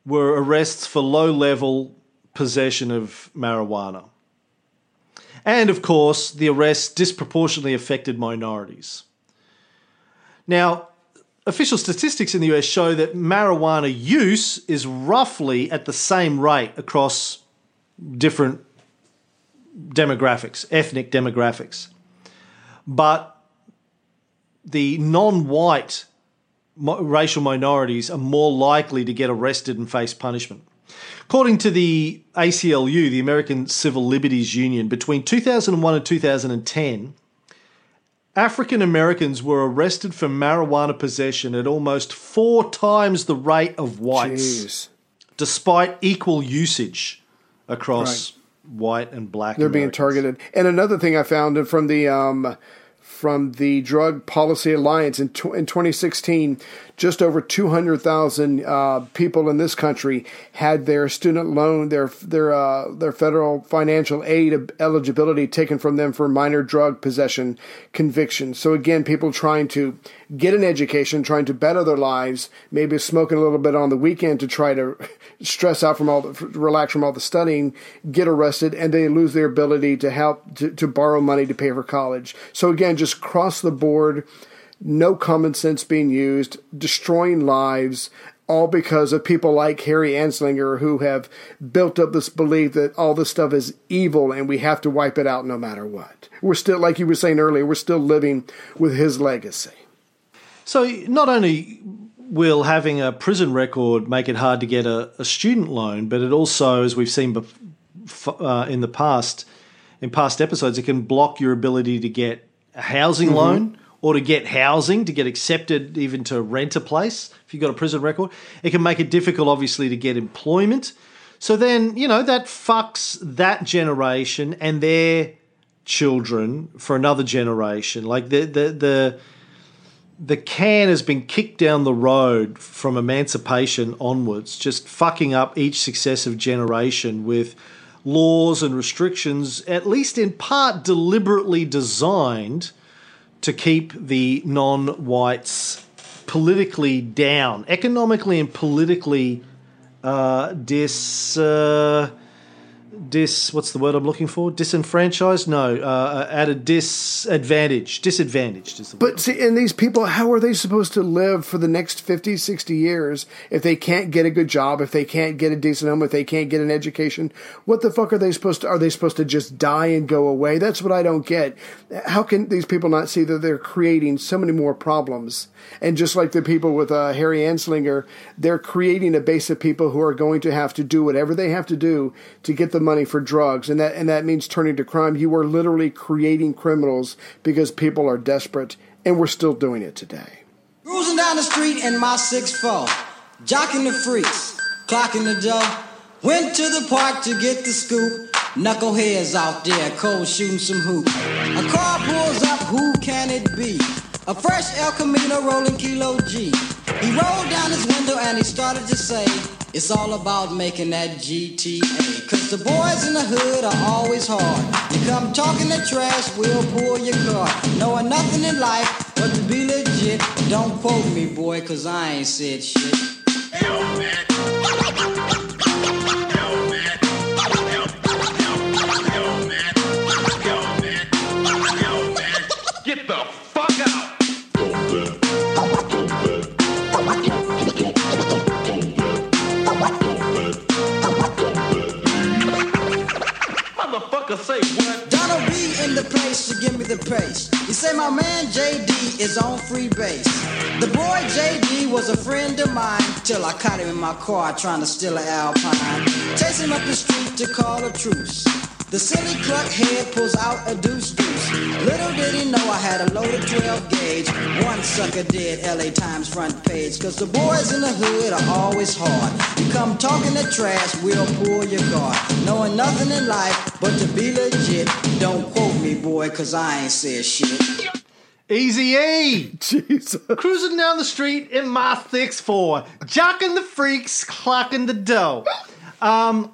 were arrests for low level possession of marijuana. And of course, the arrests disproportionately affected minorities. Now, official statistics in the US show that marijuana use is roughly at the same rate across different demographics, ethnic demographics. But the non white racial minorities are more likely to get arrested and face punishment. According to the ACLU, the American Civil Liberties Union, between 2001 and 2010, African Americans were arrested for marijuana possession at almost four times the rate of whites, Jeez. despite equal usage across white and black. They're being targeted. And another thing I found from the um, from the Drug Policy Alliance in, tw- in 2016, just over 200,000 uh, people in this country had their student loan, their their uh, their federal financial aid eligibility taken from them for minor drug possession convictions. So again, people trying to get an education, trying to better their lives, maybe smoking a little bit on the weekend to try to stress out from all the relax from all the studying, get arrested, and they lose their ability to help to, to borrow money to pay for college. So again, just cross the board, no common sense being used, destroying lives, all because of people like Harry Anslinger who have built up this belief that all this stuff is evil and we have to wipe it out no matter what. We're still, like you were saying earlier, we're still living with his legacy. So not only will having a prison record make it hard to get a, a student loan, but it also, as we've seen bef- uh, in the past, in past episodes, it can block your ability to get a housing Mm-hmm. loan or to get housing, to get accepted even to rent a place if you've got a prison record. It can make it difficult, obviously, to get employment. So then, you know, that fucks that generation and their children for another generation. Like the the the the can has been kicked down the road from emancipation onwards, just fucking up each successive generation with laws and restrictions, at least in part deliberately designed to keep the non whites politically down, economically and politically uh, dis. Uh, dis what's the word I'm looking for? Disenfranchised? No, uh, at a disadvantage. Disadvantaged is the word. But see, and these people, how are they supposed to live for the next 50, 60 years if they can't get a good job, if they can't get a decent home, if they can't get an education? What the fuck are they supposed to, are they supposed to just die and go away? That's what I don't get. How can these people not see that they're creating so many more problems? And just like the people with uh, Harry Anslinger, they're creating a base of people who are going to have to do whatever they have to do to get the money for drugs, and that and that means turning to crime. You are literally creating criminals because people are desperate, and we're still doing it today. Cruising down the street in my 6'4, jocking the freaks, clocking the dough. Went to the park to get the scoop. Knuckleheads out there, cold shooting some hoop. A car pulls up, who can it be? A fresh El Camino rolling Kilo G. He rolled down his window and he started to say, It's all about making that GTA. Cause the boys in the hood are always hard. You come talking the trash, we'll pull your car. Knowing nothing in life but to be legit. Don't quote me, boy, cause I ain't said shit. Motherfucker say what? Donald B in the place to give me the pace. You say my man JD is on free base. The boy JD was a friend of mine till I caught him in my car trying to steal an Alpine. Chase him up the street to call a truce. The silly cluck head pulls out a deuce deuce. Little did he know I had a loaded 12 gauge. One sucker did LA Times front page. Cause the boys in the hood are always hard. You come talking the trash, we'll pull your guard. Knowing nothing in life but to be legit. Don't quote me, boy, cause I ain't said shit. Easy E! Jesus. Cruising down the street in my 6'4, jocking the freaks, clocking the dough. Um,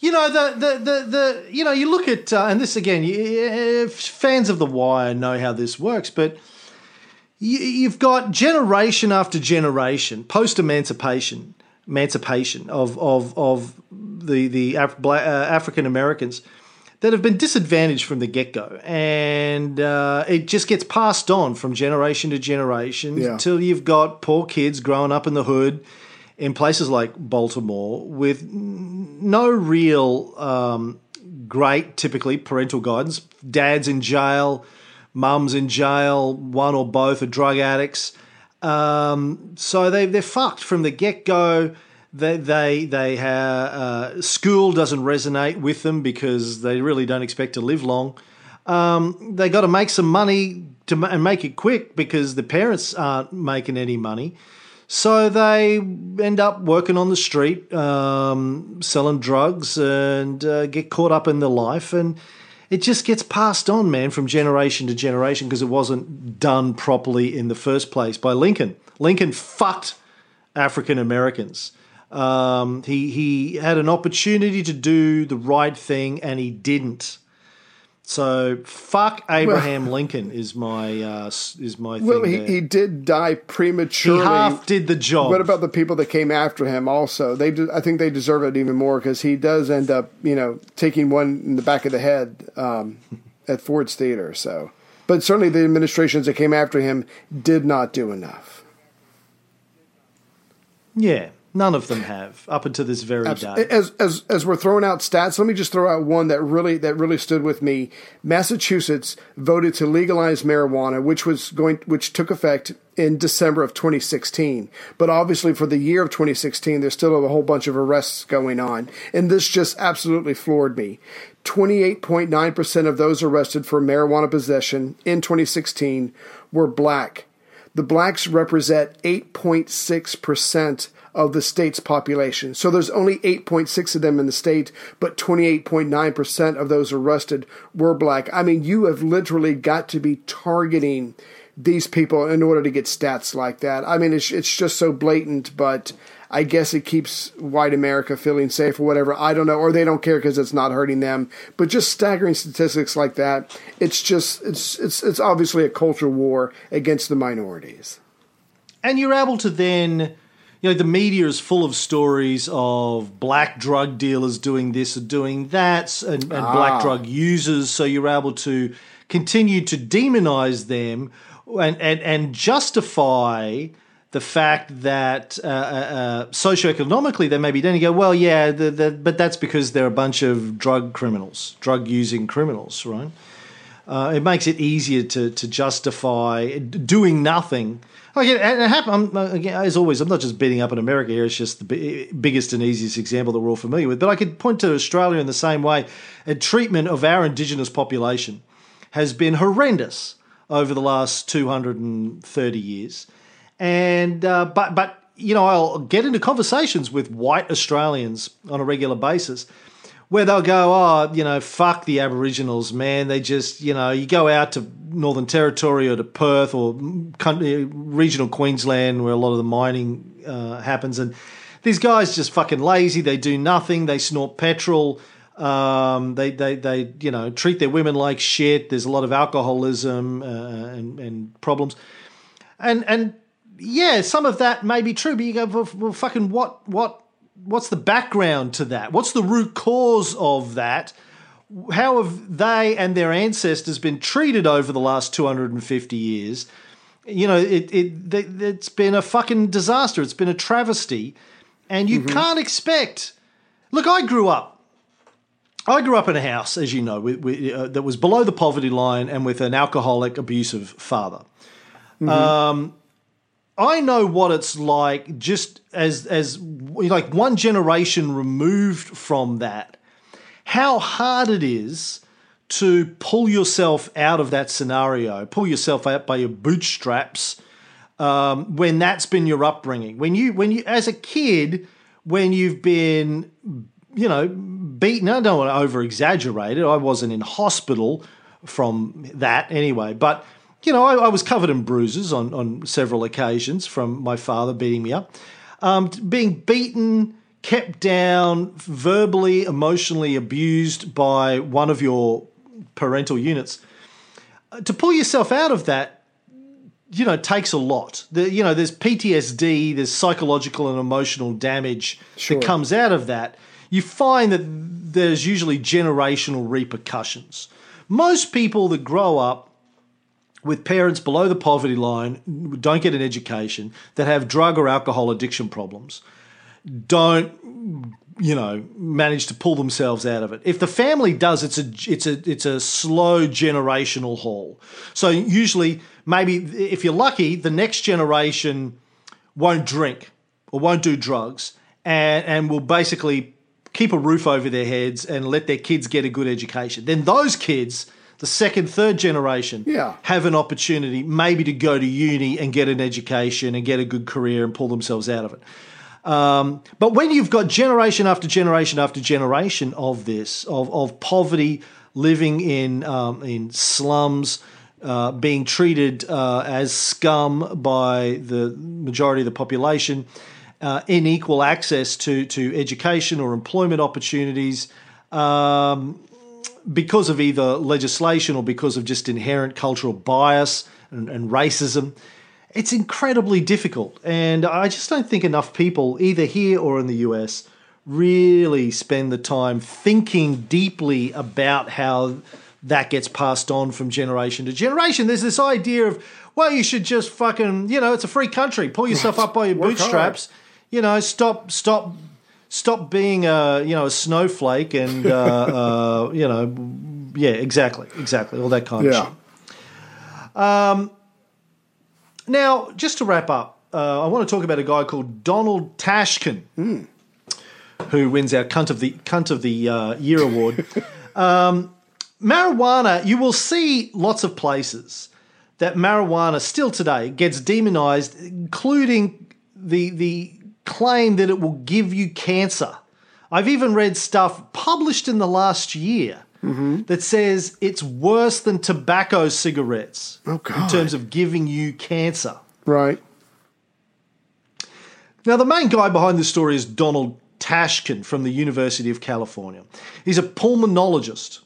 you know the, the the the you know you look at uh, and this again you, uh, fans of the wire know how this works but you, you've got generation after generation post emancipation emancipation of of of the the Af- uh, African Americans that have been disadvantaged from the get go, and uh, it just gets passed on from generation to generation Yeah. until you've got poor kids growing up in the hood in places like Baltimore with no real um, great, typically parental guidance. Dad's in jail, mum's in jail, one or both are drug addicts. Um, so they they're fucked from the get go. They they they have uh, school doesn't resonate with them because they really don't expect to live long. Um, they got to make some money to and make it quick because the parents aren't making any money. So they end up working on the street, um, selling drugs, and uh, get caught up in the life. And it just gets passed on, man, from generation to generation because it wasn't done properly in the first place by Lincoln. Lincoln fucked African Americans. Um, he he had an opportunity to do the right thing and he didn't. So fuck Abraham Lincoln is my uh, is my Well, he, there. he did die He prematurely. half did the job. What about the people that came after him? Also, they do, I think they deserve it even more because he does end up, you know, taking one in the back of the head um, at Ford's Theater. So, but certainly the administrations that came after him did not do enough. Yeah, none of them have up until this very day. As as as we're throwing out stats, let me just throw out one that really that really stood with me. Massachusetts voted to legalize marijuana, which was going which took effect in December of 2016. But obviously, for the year of 2016, there's still a whole bunch of arrests going on, and this just absolutely floored me. 28.9% of those arrested for marijuana possession in 2016 were black. The blacks represent 8.6% of the state's population. So there's only 8.6 of them in the state, but 28.9% of those arrested were black. I mean, you have literally got to be targeting these people in order to get stats like that. I mean, it's, it's just so blatant, but I guess it keeps white America feeling safe or whatever. I don't know, or they don't care because it's not hurting them. But just staggering statistics like that, it's just it's it's it's obviously a culture war against the minorities. And you're able to then, you know, the media is full of stories of black drug dealers doing this and doing that, and, and Ah. black drug users. So you're able to continue to demonize them and and, and justify the fact that uh, uh, uh, socioeconomically they maybe then you go, well, yeah, the, the, but that's because they're a bunch of drug criminals, drug using criminals, right? Uh, it makes it easier to to justify doing nothing. Like it, it happen, I'm, uh, again, as always, I'm not just beating up on America here. It's just the bi- biggest and easiest example that we're all familiar with. But I could point to Australia in the same way. A treatment of our Indigenous population has been horrendous over the last 230 years. And uh, but but you know I'll get into conversations with white Australians on a regular basis where they'll go, oh, you know, fuck the Aboriginals, man. They just, you know, you go out to Northern Territory or to Perth or country, regional Queensland where a lot of the mining uh, happens, and these guys just fucking lazy. They do nothing. They snort petrol. Um, they, they, they, you know, treat their women like shit. There's a lot of alcoholism uh, and, and problems, and and yeah, some of that may be true. But you go, well, well fucking what, what, what's the background to that? What's the root cause of that? How have they and their ancestors been treated over the last 250 years? You know, it, it, it, it's been a fucking disaster. It's been a travesty. And you can't expect. Look, I grew up. I grew up in a house, as you know, with, with, uh, that was below the poverty line and with an alcoholic, abusive father. Um, I know what it's like just as as like one generation removed from that. How hard it is to pull yourself out of that scenario, pull yourself out by your bootstraps um, when that's been your upbringing. When you when you as a kid, when you've been you know beaten. I don't want to over exaggerate it. I wasn't in hospital from that anyway, but you know, I, I, was covered in bruises on, on several occasions from my father beating me up. Um, being beaten, kept down, verbally, emotionally abused by one of your parental units. Uh, to pull yourself out of that, you know, takes a lot. The, you know, there's PTSD, there's psychological and emotional damage Sure. that comes out of that. You find that there's usually generational repercussions. Most people that grow up with parents below the poverty line, don't get an education, that have drug or alcohol addiction problems, don't you know manage to pull themselves out of it. If the family does, it's a it's a it's a slow generational haul. So usually, maybe if you're lucky, the next generation won't drink or won't do drugs, and and will basically keep a roof over their heads and let their kids get a good education. Then those kids the second, third generation Yeah. have an opportunity maybe to go to uni and get an education and get a good career and pull themselves out of it. Um, but when you've got generation after generation after generation of this, of, of poverty, living in, um, in slums, uh, being treated uh, as scum by the majority of the population, uh, unequal access to, to education or employment opportunities, um, because of either legislation or because of just inherent cultural bias and, and, racism, it's incredibly difficult. And I just don't think enough people, either here or in the US, really spend the time thinking deeply about how that gets passed on from generation to generation. There's this idea of, well, you should just fucking, you know, it's a free country. Pull yourself up by your Work bootstraps. you know, stop, stop, stop being a you know a snowflake and uh, uh, you know, yeah, exactly, exactly, all that kind of Yeah. shit. Um, now, just to wrap up, uh, I want to talk about a guy called Donald Tashkin, who wins our cunt of the cunt of the uh, year award. um, marijuana, you will see lots of places that marijuana still today gets demonized, including the the claim that it will give you cancer. I've even read stuff published in the last year mm-hmm. that says it's worse than tobacco cigarettes Oh, in terms of giving you cancer. Right. Now, the main guy behind this story is Donald Tashkin from the University of California. He's a pulmonologist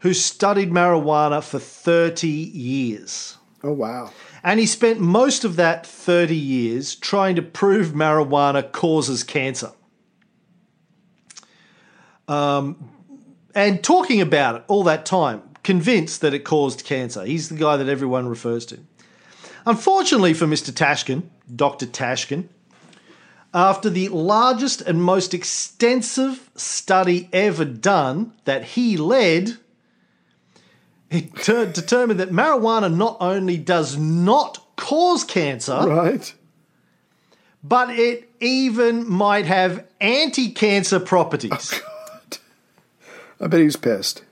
who studied marijuana for 30 years. Oh wow. And he spent most of that 30 years trying to prove marijuana causes cancer. Um, and talking about it all that time, convinced that it caused cancer. He's the guy that everyone refers to. Unfortunately for Mr. Tashkin, Dr. Tashkin, after the largest and most extensive study ever done that he led, he ter- determined that marijuana not only does not cause cancer, Right. but it even might have anti cancer properties. Oh, God. I bet he's pissed.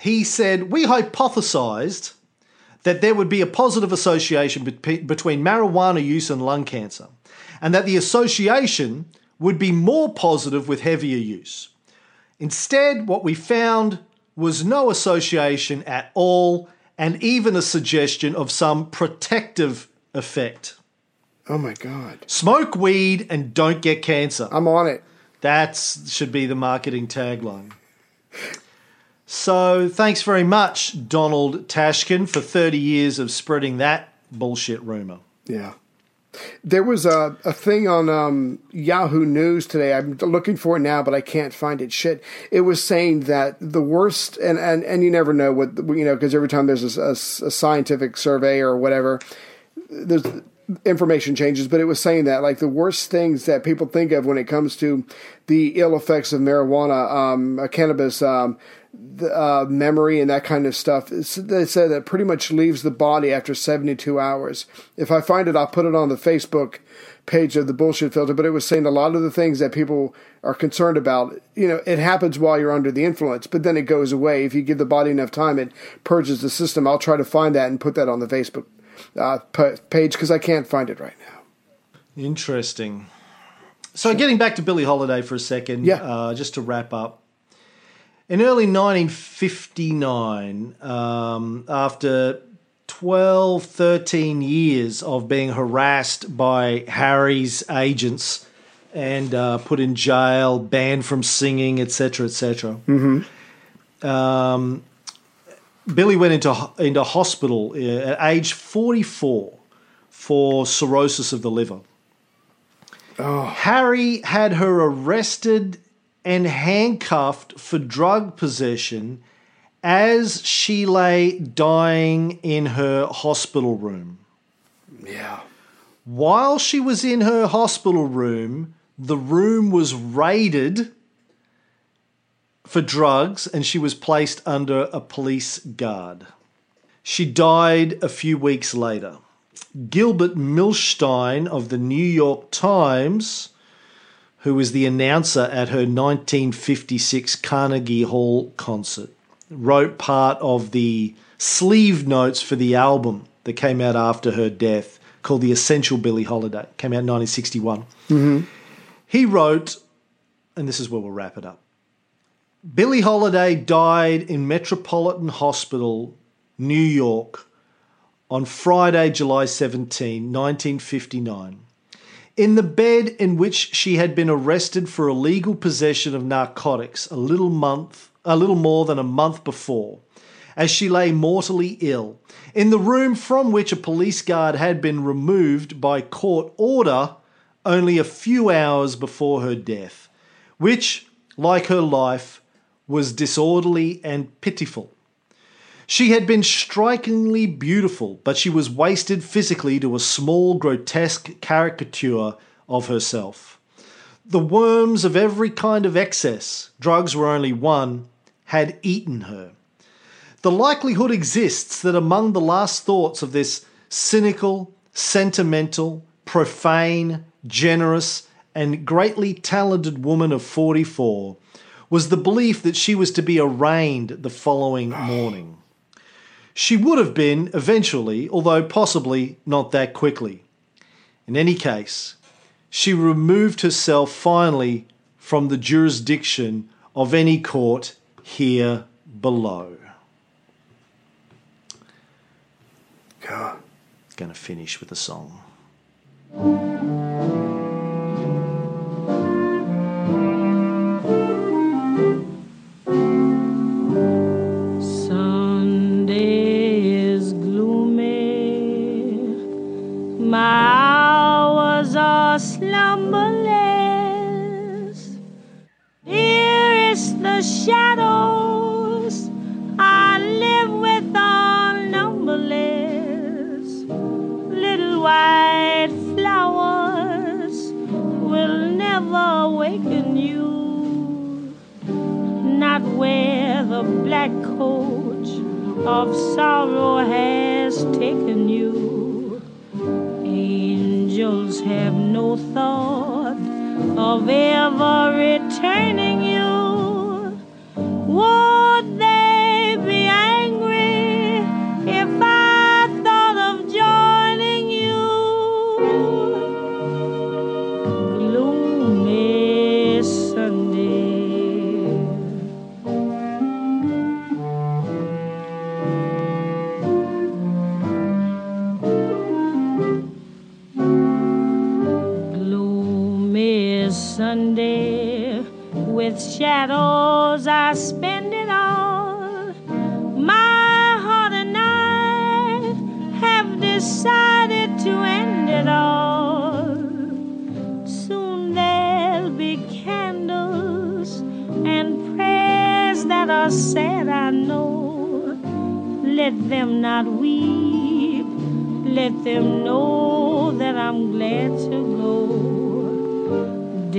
he said, We hypothesized that there would be a positive association bet- between marijuana use and lung cancer, and that the association would be more positive with heavier use. Instead, what we found was no association at all, and even a suggestion of some protective effect. Oh my god. Smoke weed and don't get cancer. I'm on it. That should be the marketing tagline. So, thanks very much, Donald Tashkin, for 30 years of spreading that bullshit rumor. Yeah. There was a, a thing on um, Yahoo News today. I'm looking for it now, but I can't find it. Shit. It was saying that the worst, and, and, and you never know what, you know, because every time there's a, a- a scientific survey or whatever, there's information changes, but it was saying that like the worst things that people think of when it comes to the ill effects of marijuana, um, uh, cannabis, um, the, uh, memory and that kind of stuff. It's, they said that pretty much leaves the body after 72 hours. If I find it, I'll put it on the Facebook page of the bullshit filter. But it was saying a lot of the things that people are concerned about, you know, it happens while you're under the influence, but then it goes away. If you give the body enough time, it purges the system. I'll try to find that and put that on the Facebook uh, pa- page because I can't find it right now. Interesting. So, getting back to Billie Holiday for a second, Yeah. uh, just to wrap up. In early 1959, um, after 12, 13 years of being harassed by Harry's agents and uh, put in jail, banned from singing, etc., etc., um, Billie went into into hospital uh, at age 44 for cirrhosis of the liver. Harry had her arrested and handcuffed for drug possession as she lay dying in her hospital room. Yeah. While she was in her hospital room, the room was raided for drugs and she was placed under a police guard. She died a few weeks later. Gilbert Millstein of the New York Times, who was the announcer at her 1956 Carnegie Hall concert, wrote part of the sleeve notes for the album that came out after her death called The Essential Billie Holiday. Came out in 1961. Mm-hmm. He wrote, and this is where we'll wrap it up. Billie Holiday died in Metropolitan Hospital, New York, on Friday, July 17, 1959. In the bed in which she had been arrested for illegal possession of narcotics a little month, a little more than a month before, as she lay mortally ill, in the room from which a police guard had been removed by court order only a few hours before her death, which, like her life, was disorderly and pitiful. She had been strikingly beautiful, but she was wasted physically to a small, grotesque caricature of herself. The worms of every kind of excess, drugs were only one, had eaten her. The likelihood exists that among the last thoughts of this cynical, sentimental, profane, generous, and greatly talented woman of 44 was the belief that she was to be arraigned the following morning. She would have been eventually, although possibly not that quickly. In any case, she removed herself finally from the jurisdiction of any court here below. God. Going to finish with a song. Shadows I live with are numberless. Little white flowers will never awaken you not where the black coach of sorrow has taken you. Angels have no thought of ever returning you. Would they be angry if I thought of joining you? Gloomy Sunday. gloomy Sunday with shadows I spend it all. My heart and I have decided to end it all. Soon there'll be candles and prayers that are said, I know. Let them not weep, let them know that I'm glad to go.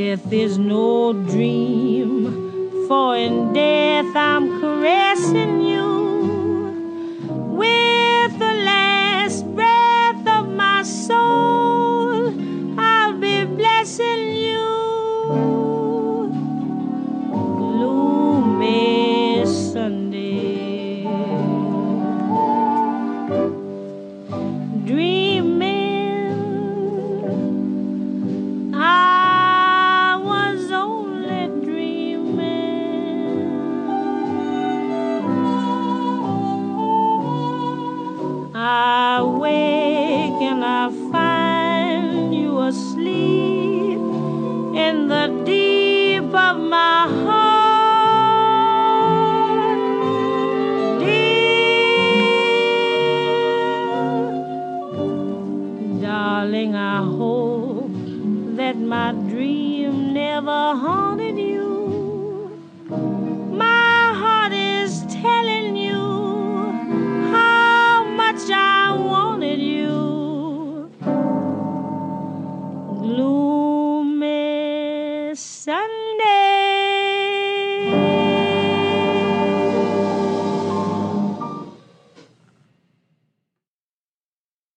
Death is no dream, for in death I'm caressing